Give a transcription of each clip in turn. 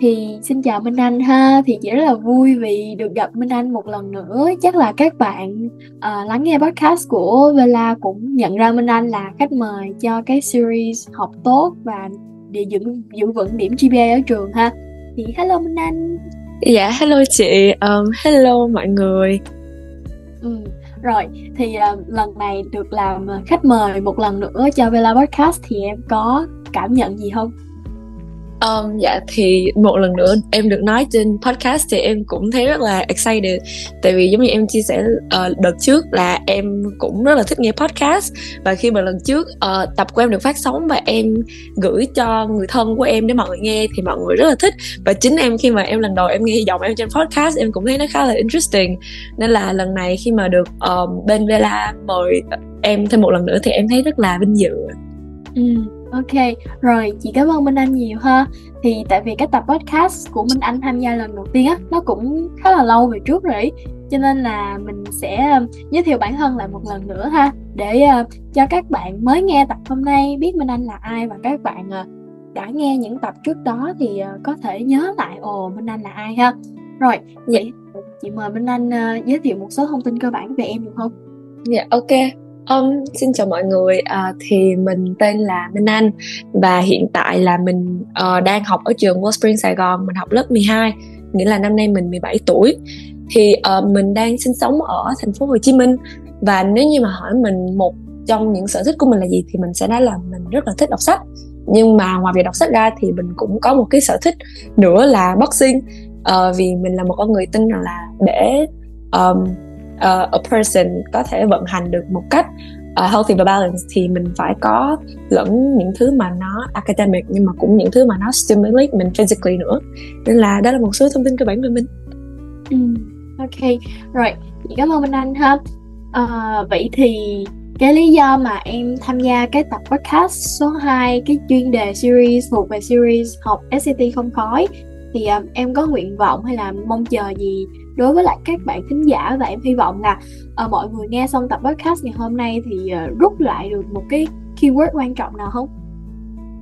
thì xin chào Minh Anh ha. Thì chị rất là vui vì được gặp Minh Anh một lần nữa. Chắc là các bạn uh, lắng nghe podcast của Vela cũng nhận ra Minh Anh là khách mời cho cái series học tốt và để giữ giữ vững điểm GPA ở trường ha. Thì hello Minh Anh. Dạ hello chị. Um, hello mọi người. Ừ. rồi. Thì uh, lần này được làm khách mời một lần nữa cho Vela podcast thì em có cảm nhận gì không Um, dạ thì một lần nữa em được nói trên podcast thì em cũng thấy rất là excited. Tại vì giống như em chia sẻ uh, đợt trước là em cũng rất là thích nghe podcast. Và khi mà lần trước uh, tập của em được phát sóng và em gửi cho người thân của em để mọi người nghe thì mọi người rất là thích. Và chính em khi mà em lần đầu em nghe giọng em trên podcast em cũng thấy nó khá là interesting. Nên là lần này khi mà được um, bên Vela mời em thêm một lần nữa thì em thấy rất là vinh dự. Ừ. Ok, rồi chị cảm ơn Minh Anh nhiều ha. Thì tại vì cái tập podcast của Minh Anh tham gia lần đầu tiên á Nó cũng khá là lâu về trước rồi Cho nên là mình sẽ um, giới thiệu bản thân lại một lần nữa ha Để uh, cho các bạn mới nghe tập hôm nay biết Minh Anh là ai Và các bạn uh, đã nghe những tập trước đó thì uh, có thể nhớ lại Ồ Minh Anh là ai ha. Rồi, vậy chị mời Minh Anh giới thiệu một số thông tin cơ bản về em được không? Dạ, yeah, ok Um, xin chào mọi người, uh, thì mình tên là Minh Anh và hiện tại là mình uh, đang học ở trường Wellspring Sài Gòn, mình học lớp 12, nghĩa là năm nay mình 17 tuổi. Thì uh, mình đang sinh sống ở thành phố Hồ Chí Minh và nếu như mà hỏi mình một trong những sở thích của mình là gì thì mình sẽ nói là mình rất là thích đọc sách. Nhưng mà ngoài việc đọc sách ra thì mình cũng có một cái sở thích nữa là boxing uh, vì mình là một con người tin rằng là để um, uh, a person có thể vận hành được một cách uh, healthy và balance thì mình phải có lẫn những thứ mà nó academic nhưng mà cũng những thứ mà nó stimulate mình physically nữa. Nên là đó là một số thông tin cơ bản về mình. Ừ, ok. Rồi cảm ơn Minh Anh ha. Uh, vậy thì cái lý do mà em tham gia cái tập podcast số 2 cái chuyên đề series thuộc về series học SCT không khói thì um, em có nguyện vọng hay là mong chờ gì đối với lại các bạn thính giả và em hy vọng là uh, mọi người nghe xong tập podcast ngày hôm nay thì uh, rút lại được một cái keyword quan trọng nào không?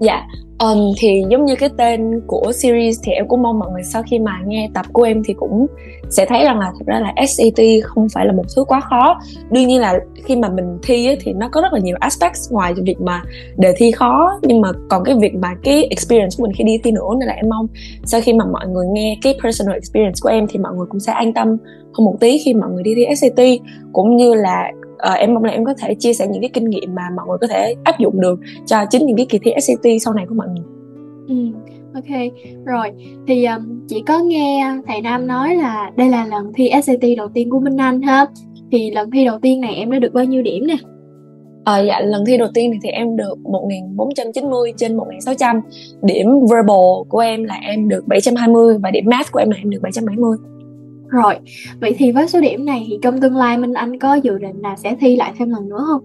Dạ, um, thì giống như cái tên của series thì em cũng mong mọi người sau khi mà nghe tập của em thì cũng sẽ thấy rằng là thật ra là SAT không phải là một thứ quá khó. Đương nhiên là khi mà mình thi ấy, thì nó có rất là nhiều aspects ngoài việc mà đề thi khó nhưng mà còn cái việc mà cái experience của mình khi đi thi nữa nên là em mong sau khi mà mọi người nghe cái personal experience của em thì mọi người cũng sẽ an tâm hơn một tí khi mọi người đi thi SAT cũng như là uh, em mong là em có thể chia sẻ những cái kinh nghiệm mà mọi người có thể áp dụng được cho chính những cái kỳ thi SAT sau này của mọi người. Ừ, ok. Rồi thì um, chị có nghe thầy Nam nói là đây là lần thi SAT đầu tiên của Minh Anh ha? Thì lần thi đầu tiên này em đã được bao nhiêu điểm nè? Ờ, dạ lần thi đầu tiên thì em được 1490 trên 1600 Điểm verbal của em là em được 720 Và điểm math của em là em được 770 rồi, vậy thì với số điểm này thì trong tương lai Minh Anh có dự định là sẽ thi lại thêm lần nữa không?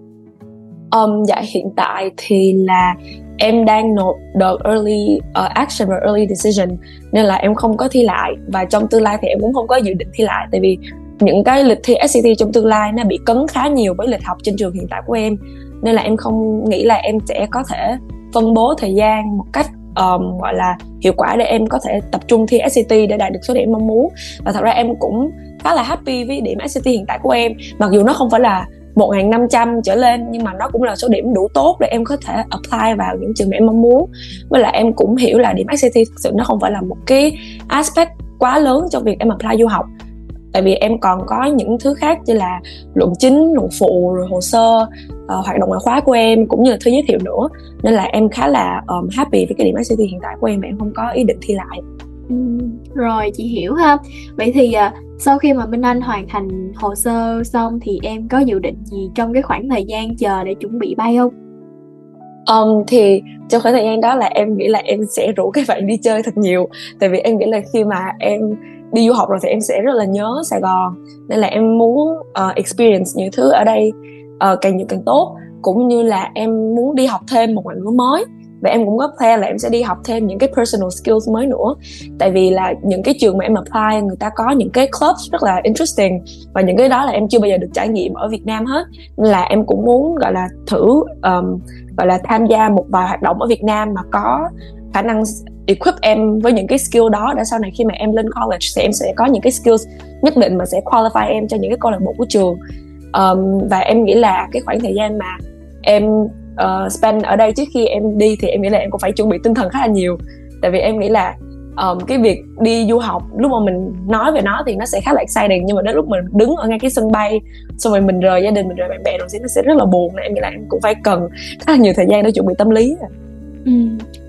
Um, dạ hiện tại thì là em đang nộp đợt early uh, action và early decision nên là em không có thi lại và trong tương lai thì em cũng không có dự định thi lại tại vì những cái lịch thi SCT trong tương lai nó bị cấn khá nhiều với lịch học trên trường hiện tại của em nên là em không nghĩ là em sẽ có thể phân bố thời gian một cách um, gọi là hiệu quả để em có thể tập trung thi SCT để đạt được số điểm mong muốn. Và thật ra em cũng khá là happy với điểm SCT hiện tại của em. Mặc dù nó không phải là 1.500 trở lên nhưng mà nó cũng là số điểm đủ tốt để em có thể apply vào những trường mà em mong muốn. Với lại em cũng hiểu là điểm SCT thực sự nó không phải là một cái aspect quá lớn trong việc em apply du học tại vì em còn có những thứ khác như là luận chính luận phụ rồi hồ sơ uh, hoạt động ngoại khóa của em cũng như là thư giới thiệu nữa. Nên là em khá là um, happy với cái điểm ICT hiện tại của em và em không có ý định thi lại. Ừ, rồi chị hiểu ha. Vậy thì uh, sau khi mà Minh Anh hoàn thành hồ sơ xong thì em có dự định gì trong cái khoảng thời gian chờ để chuẩn bị bay không? Um, thì trong khoảng thời gian đó là em nghĩ là em sẽ rủ các bạn đi chơi thật nhiều. Tại vì em nghĩ là khi mà em đi du học rồi thì em sẽ rất là nhớ Sài Gòn. Nên là em muốn uh, experience những thứ ở đây uh, càng nhiều càng tốt. Cũng như là em muốn đi học thêm một ngoại ngữ mới. Và em cũng có plan là em sẽ đi học thêm những cái personal skills mới nữa. Tại vì là những cái trường mà em apply người ta có những cái clubs rất là interesting. Và những cái đó là em chưa bao giờ được trải nghiệm ở Việt Nam hết. Nên là em cũng muốn gọi là thử um, gọi là tham gia một vài hoạt động ở Việt Nam mà có khả năng equip em với những cái skill đó để sau này khi mà em lên college thì em sẽ có những cái skills nhất định mà sẽ qualify em cho những cái câu lạc bộ của trường. Um, và em nghĩ là cái khoảng thời gian mà em uh, spend ở đây trước khi em đi thì em nghĩ là em cũng phải chuẩn bị tinh thần khá là nhiều. Tại vì em nghĩ là um, cái việc đi du học lúc mà mình nói về nó thì nó sẽ khá là exciting nhưng mà đến lúc mình đứng ở ngay cái sân bay xong rồi mình rời gia đình mình rời bạn bè rồi thì nó sẽ rất là buồn. Nên em nghĩ là em cũng phải cần khá là nhiều thời gian để chuẩn bị tâm lý ừ.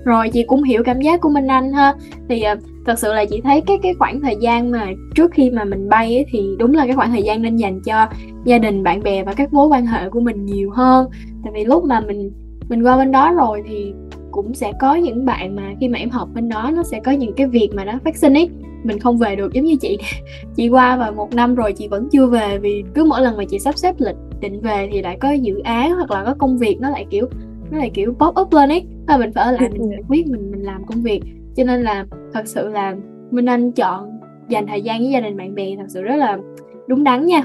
rồi chị cũng hiểu cảm giác của Minh Anh ha. Thì uh, thật sự là chị thấy cái cái khoảng thời gian mà trước khi mà mình bay ấy, thì đúng là cái khoảng thời gian nên dành cho gia đình bạn bè và các mối quan hệ của mình nhiều hơn. Tại vì lúc mà mình mình qua bên đó rồi thì cũng sẽ có những bạn mà khi mà em học bên đó nó sẽ có những cái việc mà nó phát sinh ấy. Mình không về được giống như chị. Chị qua và một năm rồi chị vẫn chưa về vì cứ mỗi lần mà chị sắp xếp lịch định về thì lại có dự án hoặc là có công việc nó lại kiểu nó lại kiểu pop up lên ấy và mình phải ở lại mình giải quyết mình mình làm công việc. Cho nên là thật sự là Minh Anh chọn dành thời gian với gia đình bạn bè thật sự rất là đúng đắn nha.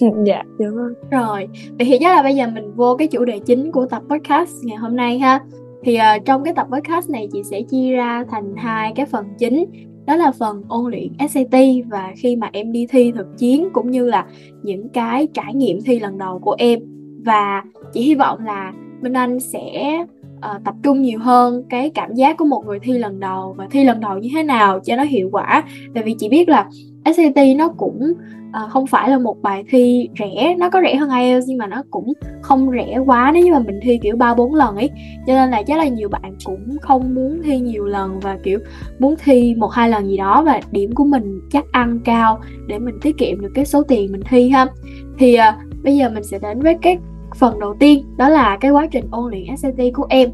Dạ đúng rồi. Rồi vậy thì chắc là bây giờ mình vô cái chủ đề chính của tập podcast ngày hôm nay ha. Thì uh, trong cái tập podcast này chị sẽ chia ra thành hai cái phần chính. Đó là phần ôn luyện SAT và khi mà em đi thi thực chiến cũng như là những cái trải nghiệm thi lần đầu của em. Và chị hy vọng là Minh Anh sẽ uh, tập trung nhiều hơn cái cảm giác của một người thi lần đầu và thi lần đầu như thế nào cho nó hiệu quả. Tại vì chị biết là SAT nó cũng uh, không phải là một bài thi rẻ nó có rẻ hơn IELTS nhưng mà nó cũng không rẻ quá nếu như mà mình thi kiểu ba bốn lần ấy. Cho nên là chắc là nhiều bạn cũng không muốn thi nhiều lần và kiểu muốn thi một hai lần gì đó và điểm của mình chắc ăn cao để mình tiết kiệm được cái số tiền mình thi ha. Thì uh, bây giờ mình sẽ đến với cái phần đầu tiên đó là cái quá trình ôn luyện SAT của em.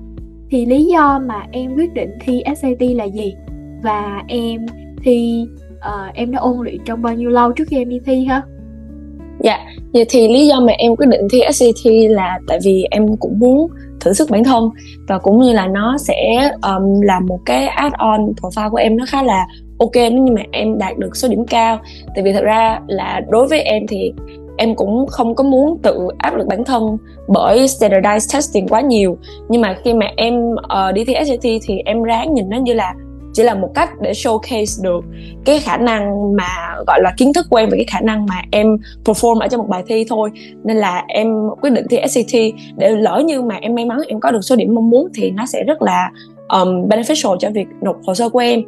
Thì lý do mà em quyết định thi SAT là gì? Và em thi uh, em đã ôn luyện trong bao nhiêu lâu trước khi em đi thi ha dạ vậy thì lý do mà em quyết định thi SAT là tại vì em cũng muốn thử sức bản thân và cũng như là nó sẽ um, là một cái add-on profile của em nó khá là ok nếu như mà em đạt được số điểm cao. Tại vì thật ra là đối với em thì em cũng không có muốn tự áp lực bản thân bởi standardized testing quá nhiều. Nhưng mà khi mà em uh, đi thi SAT thì em ráng nhìn nó như là chỉ là một cách để showcase được cái khả năng mà gọi là kiến thức của em và cái khả năng mà em perform ở trong một bài thi thôi. Nên là em quyết định thi SAT để lỡ như mà em may mắn em có được số điểm mong muốn thì nó sẽ rất là um, beneficial cho việc nộp hồ sơ của em.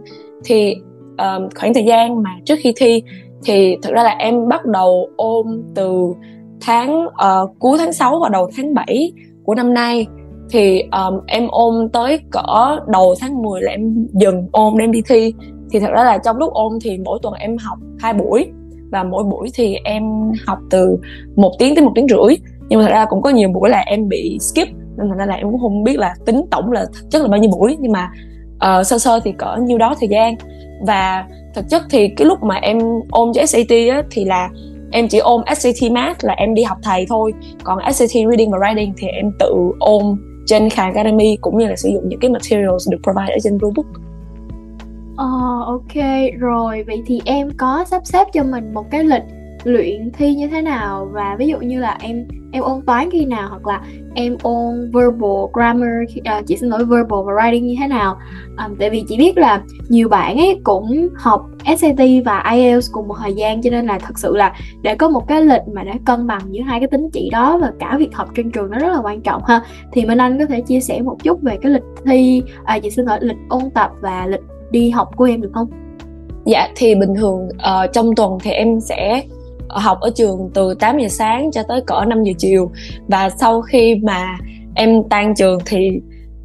Thì um, khoảng thời gian mà trước khi thi thì thực ra là em bắt đầu ôm từ tháng uh, cuối tháng 6 và đầu tháng 7 của năm nay. Thì um, em ôm tới cỡ đầu tháng 10 là em dừng ôm để em đi thi. Thì thật ra là trong lúc ôm thì mỗi tuần em học hai buổi và mỗi buổi thì em học từ một tiếng tới một tiếng rưỡi. Nhưng mà thật ra cũng có nhiều buổi là em bị skip nên thành ra là em cũng không biết là tính tổng là chắc là bao nhiêu buổi. Nhưng mà uh, sơ sơ thì cỡ nhiêu đó thời gian. Và thực chất thì cái lúc mà em ôm cho SAT á, thì là em chỉ ôm SAT Math là em đi học thầy thôi. Còn SAT Reading và Writing thì em tự ôm trên Khan Academy cũng như là sử dụng những cái materials được provide ở trên Bluebook Ờ ok. Rồi vậy thì em có sắp xếp cho mình một cái lịch luyện thi như thế nào? Và ví dụ như là em em ôn toán khi nào? Hoặc là em ôn verbal grammar uh, chị xin lỗi verbal và writing như thế nào? Um, tại vì chị biết là nhiều bạn ấy cũng học SAT và IELTS cùng một thời gian cho nên là thật sự là để có một cái lịch mà để cân bằng giữa hai cái tính chỉ đó và cả việc học trên trường nó rất là quan trọng ha. Thì Minh Anh có thể chia sẻ một chút về cái lịch thi à, chị xin lỗi lịch ôn tập và lịch đi học của em được không? Dạ thì bình thường uh, trong tuần thì em sẽ học ở trường từ 8 giờ sáng cho tới cỡ 5 giờ chiều. Và sau khi mà em tan trường thì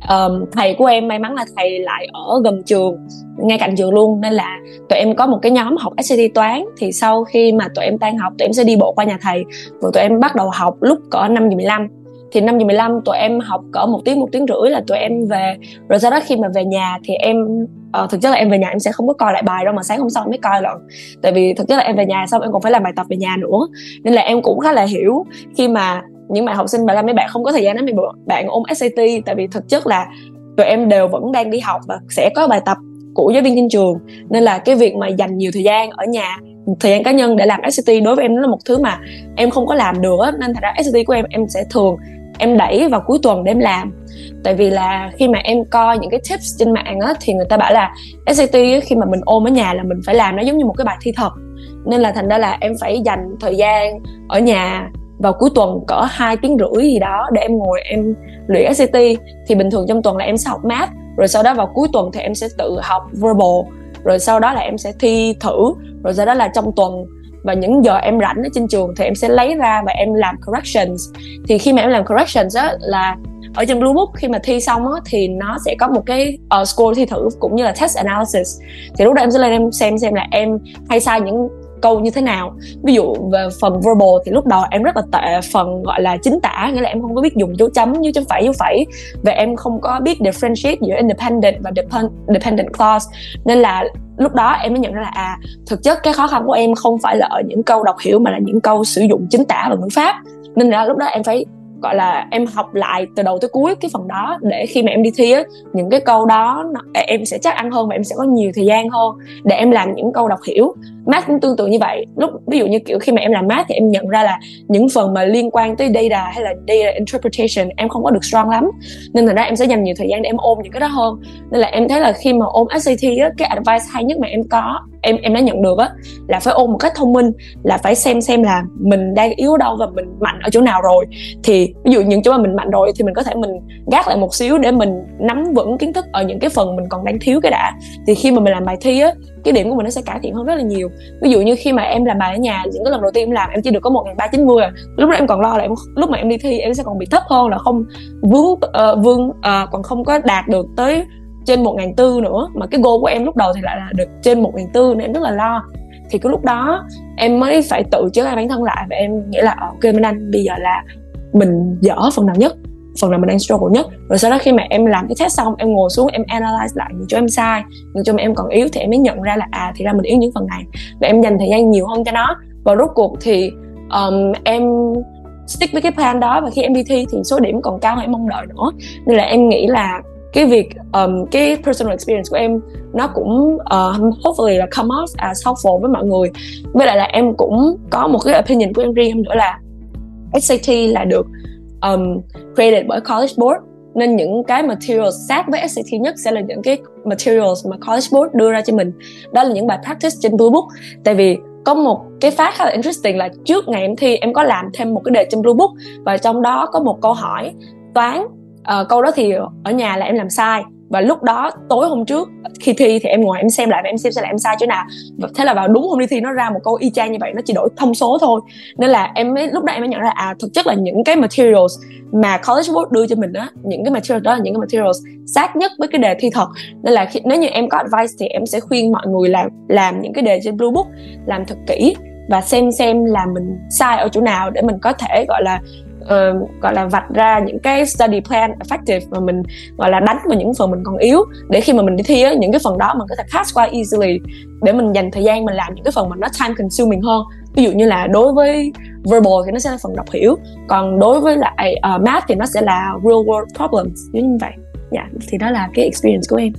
um, thầy của em may mắn là thầy lại ở gần trường ngay cạnh trường luôn. Nên là tụi em có một cái nhóm học SAT toán. Thì sau khi mà tụi em tan học tụi em sẽ đi bộ qua nhà thầy. Và tụi em bắt đầu học lúc cỡ 5 giờ 15 thì 5 giờ 15 tụi em học cỡ một tiếng một tiếng rưỡi là tụi em về. Rồi sau đó khi mà về nhà thì em uh, thực chất là em về nhà em sẽ không có coi lại bài đâu mà sáng hôm sau mới coi lận tại vì thực chất là em về nhà xong em còn phải làm bài tập về nhà nữa. Nên là em cũng khá là hiểu khi mà những bạn học sinh bạn là mấy bạn không có thời gian mấy bạn ôn SAT tại vì thực chất là tụi em đều vẫn đang đi học và sẽ có bài tập của giáo viên trên trường. Nên là cái việc mà dành nhiều thời gian ở nhà thời gian cá nhân để làm SAT đối với em nó là một thứ mà em không có làm được nên thật ra SAT của em em sẽ thường em đẩy vào cuối tuần để em làm. Tại vì là khi mà em coi những cái tips trên mạng á, thì người ta bảo là SAT khi mà mình ôm ở nhà là mình phải làm nó giống như một cái bài thi thật. Nên là thành ra là em phải dành thời gian ở nhà vào cuối tuần cỡ 2 tiếng rưỡi gì đó để em ngồi em luyện SAT thì bình thường trong tuần là em sẽ học math, rồi sau đó vào cuối tuần thì em sẽ tự học verbal, rồi sau đó là em sẽ thi thử, rồi sau đó là trong tuần và những giờ em rảnh ở trên trường thì em sẽ lấy ra và em làm corrections. Thì khi mà em làm corrections á là ở trên Blue Book khi mà thi xong á thì nó sẽ có một cái uh, score thi thử cũng như là test analysis. Thì lúc đó em sẽ lên em xem xem là em hay sai những câu như thế nào. Ví dụ về phần verbal thì lúc đầu em rất là tệ, phần gọi là chính tả, nghĩa là em không có biết dùng dấu chấm như chấm phẩy, dấu phẩy. Và em không có biết differentiate giữa independent và dependent clause. Nên là lúc đó em mới nhận ra là à thực chất cái khó khăn của em không phải là ở những câu đọc hiểu mà là những câu sử dụng chính tả và ngữ pháp. Nên là lúc đó em phải gọi là em học lại từ đầu tới cuối cái phần đó để khi mà em đi thi á, những cái câu đó em sẽ chắc ăn hơn và em sẽ có nhiều thời gian hơn để em làm những câu đọc hiểu. Math cũng tương tự như vậy. Lúc, ví dụ như kiểu khi mà em làm math thì em nhận ra là những phần mà liên quan tới data hay là data interpretation em không có được strong lắm. Nên thành ra em sẽ dành nhiều thời gian để em ôm những cái đó hơn. Nên là em thấy là khi mà ôm SAT á, cái advice hay nhất mà em có em em đã nhận được á là phải ôn một cách thông minh là phải xem xem là mình đang yếu đâu và mình mạnh ở chỗ nào rồi. Thì ví dụ những chỗ mà mình mạnh rồi thì mình có thể mình gác lại một xíu để mình nắm vững kiến thức ở những cái phần mình còn đang thiếu cái đã. Thì khi mà mình làm bài thi á cái điểm của mình nó sẽ cải thiện hơn rất là nhiều. Ví dụ như khi mà em làm bài ở nhà những cái lần đầu tiên em làm em chỉ được có một ba chín mươi à. lúc đó em còn lo là em lúc mà em đi thi em sẽ còn bị thấp hơn là không vướng ờ, uh, vương uh, ờ, còn không có đạt được tới trên một ngàn tư nữa mà cái goal của em lúc đầu thì lại là được trên một ngàn tư nên em rất là lo. Thì cái lúc đó em mới phải tự chứa bản thân lại và em nghĩ là ok Minh Anh bây giờ là mình dở phần nào nhất phần nào mình đang struggle nhất. Rồi sau đó khi mà em làm cái test xong em ngồi xuống em analyze lại những chỗ em sai những chỗ mà em còn yếu thì em mới nhận ra là à thì ra mình yếu những phần này. Và em dành thời gian nhiều hơn cho nó. Và rốt cuộc thì um, em stick với cái plan đó và khi em đi thi thì số điểm còn cao hơn em mong đợi nữa. Nên là em nghĩ là cái việc um, cái personal experience của em nó cũng uh, hopefully là come out as helpful với mọi người. Với lại là em cũng có một cái opinion của em riêng nữa là SAT là được um, created bởi College Board. Nên những cái materials sát với SAT nhất sẽ là những cái materials mà College Board đưa ra cho mình. Đó là những bài practice trên Blue Book. Tại vì có một cái phát khá là interesting là trước ngày em thi em có làm thêm một cái đề trên Blue Book và trong đó có một câu hỏi toán uh, câu đó thì ở nhà là em làm sai. Và lúc đó tối hôm trước khi thi thì em ngồi em xem lại và em xem xem là em sai chỗ nào. Thế là vào đúng hôm đi thi nó ra một câu y chang như vậy nó chỉ đổi thông số thôi. Nên là em mới lúc đó em mới nhận ra à thực chất là những cái materials mà college board đưa cho mình á những cái materials đó là những cái materials sát nhất với cái đề thi thật. Nên là khi, nếu như em có advice thì em sẽ khuyên mọi người là làm những cái đề trên blue book làm thật kỹ và xem xem là mình sai ở chỗ nào để mình có thể gọi là uh, gọi là vạch ra những cái study plan effective mà mình gọi là đánh vào những phần mình còn yếu. Để khi mà mình đi thi á những cái phần đó mình có thể pass qua easily để mình dành thời gian mình làm những cái phần mà nó time consuming hơn. Ví dụ như là đối với verbal thì nó sẽ là phần đọc hiểu còn đối với lại uh, math thì nó sẽ là real world problems như vậy. Dạ yeah, thì đó là cái experience của em.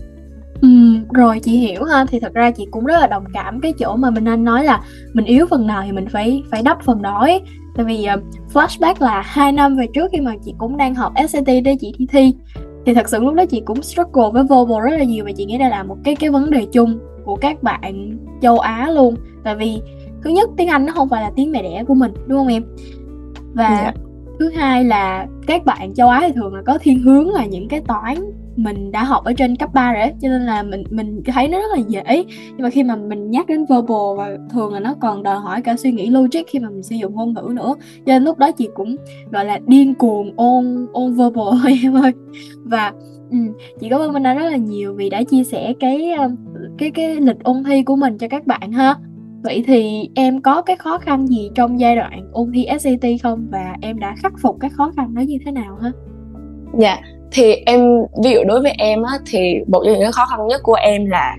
Ừ, rồi chị hiểu ha. Thì thật ra chị cũng rất là đồng cảm cái chỗ mà mình anh nói là mình yếu phần nào thì mình phải phải đắp phần đó ấy tại vì uh, flashback là hai năm về trước khi mà chị cũng đang học SAT để chị thi thi thì thật sự lúc đó chị cũng struggle với verbal rất là nhiều và chị nghĩ đây là một cái cái vấn đề chung của các bạn châu Á luôn tại vì thứ nhất tiếng Anh nó không phải là tiếng mẹ đẻ của mình đúng không em và yeah. Dạ. thứ hai là các bạn châu Á thì thường là có thiên hướng là những cái toán mình đã học ở trên cấp 3 rồi cho nên là mình mình thấy nó rất là dễ. Nhưng mà khi mà mình nhắc đến verbal và thường là nó còn đòi hỏi cả suy nghĩ logic khi mà mình sử dụng ngôn ngữ nữa. Cho nên lúc đó chị cũng gọi là điên cuồng ôn ôn verbal thôi em ơi. Và ừ, chị cảm ơn Minh Anh rất là nhiều vì đã chia sẻ cái cái cái lịch ôn thi của mình cho các bạn ha. Vậy thì em có cái khó khăn gì trong giai đoạn ôn thi SAT không? Và em đã khắc phục cái khó khăn đó như thế nào ha? Dạ, thì em ví dụ đối với em á thì một trong những khó khăn nhất của em là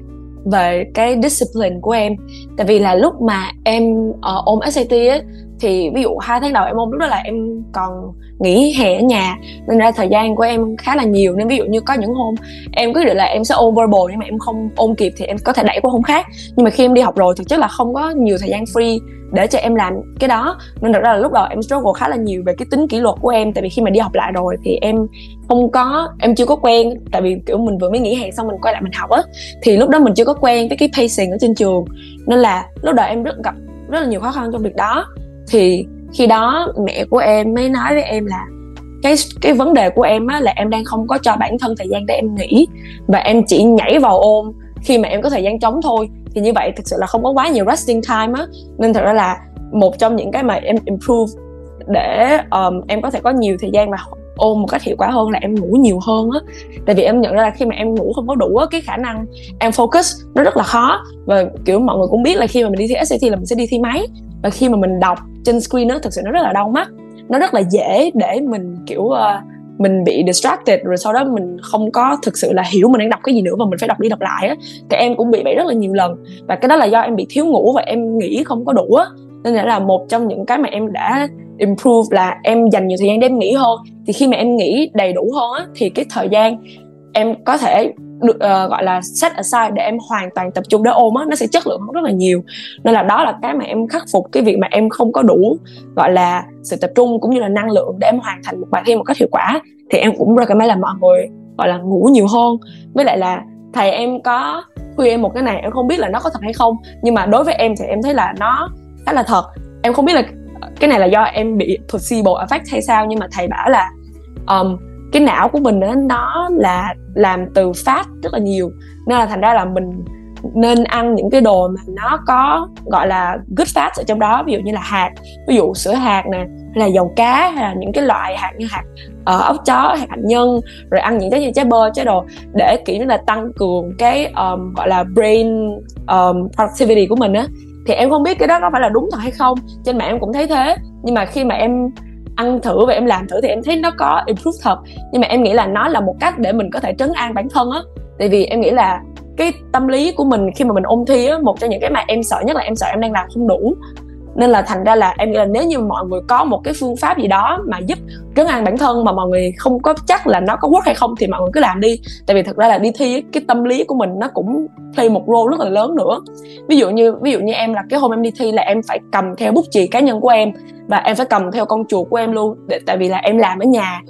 về cái discipline của em. Tại vì là lúc mà em uh, ôm SAT á thì ví dụ hai tháng đầu em ôm lúc đó là em còn nghỉ hè ở nhà nên ra thời gian của em khá là nhiều. Nên ví dụ như có những hôm em quyết định là em sẽ ôn verbal nhưng mà em không ôn kịp thì em có thể đẩy qua hôm khác. Nhưng mà khi em đi học rồi thực chất là không có nhiều thời gian free để cho em làm cái đó. Nên thật ra là lúc đầu em struggle khá là nhiều về cái tính kỷ luật của em. Tại vì khi mà đi học lại rồi thì em không có, em chưa có quen. Tại vì, kiểu, mình vừa mới nghỉ hè xong mình quay lại mình học á. Thì lúc đó mình chưa có quen với cái pacing ở trên trường. Nên là lúc đầu em rất gặp rất là nhiều khó khăn trong việc đó. Thì khi đó mẹ của em mới nói với em là cái cái vấn đề của em á là em đang không có cho bản thân thời gian để em nghỉ. Và em chỉ nhảy vào ôm khi mà em có thời gian trống thôi thì như vậy thực sự là không có quá nhiều resting time á. Nên thật ra là một trong những cái mà em improve để um, em có thể có nhiều thời gian mà ôm một cách hiệu quả hơn là em ngủ nhiều hơn á. Tại vì em nhận ra là khi mà em ngủ không có đủ á cái khả năng em focus nó rất là khó. Và kiểu mọi người cũng biết là khi mà mình đi thi SAT là mình sẽ đi thi máy. Và khi mà mình đọc trên screen nó thực sự nó rất là đau mắt. Nó rất là dễ để mình kiểu uh, mình bị distracted, rồi sau đó mình không có thực sự là hiểu mình đang đọc cái gì nữa và mình phải đọc đi đọc lại á. Thì em cũng bị vậy rất là nhiều lần. Và cái đó là do em bị thiếu ngủ và em nghĩ không có đủ á. Nên là một trong những cái mà em đã improve là em dành nhiều thời gian để em nghỉ hơn. Thì khi mà em nghỉ đầy đủ hơn á, thì cái thời gian em có thể được uh, gọi là set aside để em hoàn toàn tập trung để ôm á nó sẽ chất lượng hơn rất là nhiều. Nên là đó là cái mà em khắc phục cái việc mà em không có đủ gọi là sự tập trung cũng như là năng lượng để em hoàn thành một bài thi một cách hiệu quả thì em cũng recommend là mọi người gọi là ngủ nhiều hơn. Với lại là thầy em có khuyên em một cái này em không biết là nó có thật hay không nhưng mà đối với em thì em thấy là nó khá là thật. Em không biết là ờ, cái này là do em bị placebo effect hay sao nhưng mà thầy bảo là um, cái não của mình đó, nó là làm từ fat rất là nhiều. Nên là thành ra là mình nên ăn những cái đồ mà nó có gọi là good fat ở trong đó ví dụ như là hạt ví dụ sữa hạt nè hay là dầu cá hay là những cái loại hạt như hạt uh, ốc chó hạt nhân rồi ăn những cái như trái bơ trái đồ để kiểu như là tăng cường cái um, gọi là brain um, productivity của mình á. Thì em không biết cái đó có phải là đúng thật hay không trên mạng em cũng thấy thế nhưng mà khi mà em ăn thử và em làm thử thì em thấy nó có improve thật. Nhưng mà em nghĩ là nó là một cách để mình có thể trấn an bản thân á. Tại vì em nghĩ là cái tâm lý của mình khi mà mình ôn thi á, một trong những cái mà em sợ nhất là em sợ em đang làm không đủ nên là thành ra là em nghĩ là nếu như mọi người có một cái phương pháp gì đó mà giúp trấn an bản thân mà mọi người không có chắc là nó có work hay không thì mọi người cứ làm đi. Tại vì thật ra là đi thi cái tâm lý của mình nó cũng play một role rất là lớn nữa. Ví dụ như, ví dụ như em là cái hôm em đi thi là em phải cầm theo bút chì cá nhân của em và em phải cầm theo con chuột của em luôn. Để, tại vì là em làm ở nhà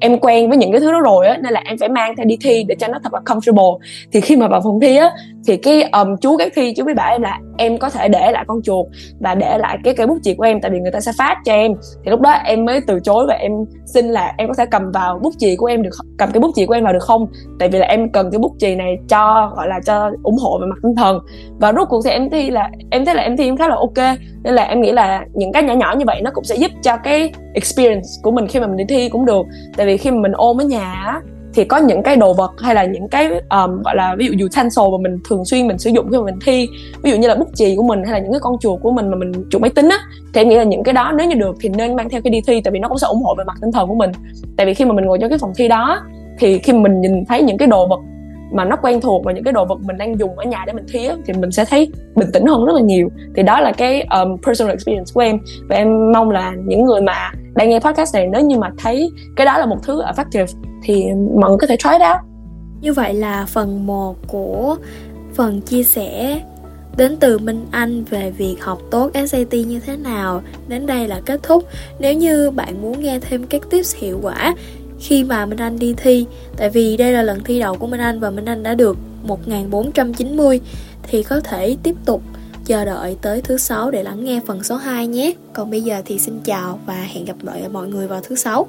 em quen với những cái thứ đó rồi á nên là em phải mang theo đi thi để cho nó thật là comfortable. Thì khi mà vào phòng thi á thì cái um, chú các thi chú mới bảo em là em có thể để lại con chuột và để lại cái cây bút chì của em tại vì người ta sẽ phát cho em. Thì lúc đó em mới từ chối và em xin là em có thể cầm vào bút chì của em được cầm cái bút chì của em vào được không? Tại vì là em cần cái bút chì này cho gọi là cho ủng hộ về mặt tinh thần. Và rốt cuộc thì em thi là em thấy là em thi em khá là ok. Nên là em nghĩ là những cái nhỏ nhỏ như vậy nó cũng sẽ giúp cho cái experience của mình khi mà mình đi thi cũng được. Tại vì khi mà mình ôm ở nhà thì có những cái đồ vật hay là những cái um, gọi là ví dụ utensil mà mình thường xuyên mình sử dụng khi mà mình thi ví dụ như là bút chì của mình hay là những cái con chuột của mình mà mình chuột máy tính á thì em nghĩ là những cái đó nếu như được thì nên mang theo khi đi thi tại vì nó cũng sẽ ủng hộ về mặt tinh thần của mình. Tại vì khi mà mình ngồi trong cái phòng thi đó thì khi mà mình nhìn thấy những cái đồ vật mà nó quen thuộc và những cái đồ vật mình đang dùng ở nhà để mình thi á, thì mình sẽ thấy bình tĩnh hơn rất là nhiều. Thì đó là cái um, personal experience của em. Và em mong là những người mà đang nghe podcast này nếu như mà thấy cái đó là một thứ effective thì mọi người có thể try it out như vậy là phần 1 của phần chia sẻ đến từ Minh Anh về việc học tốt SAT như thế nào đến đây là kết thúc. Nếu như bạn muốn nghe thêm các tips hiệu quả khi mà Minh Anh đi thi, tại vì đây là lần thi đầu của Minh Anh và Minh Anh đã được 1490 thì có thể tiếp tục chờ đợi tới thứ sáu để lắng nghe phần số 2 nhé. Còn bây giờ thì xin chào và hẹn gặp lại mọi người vào thứ sáu.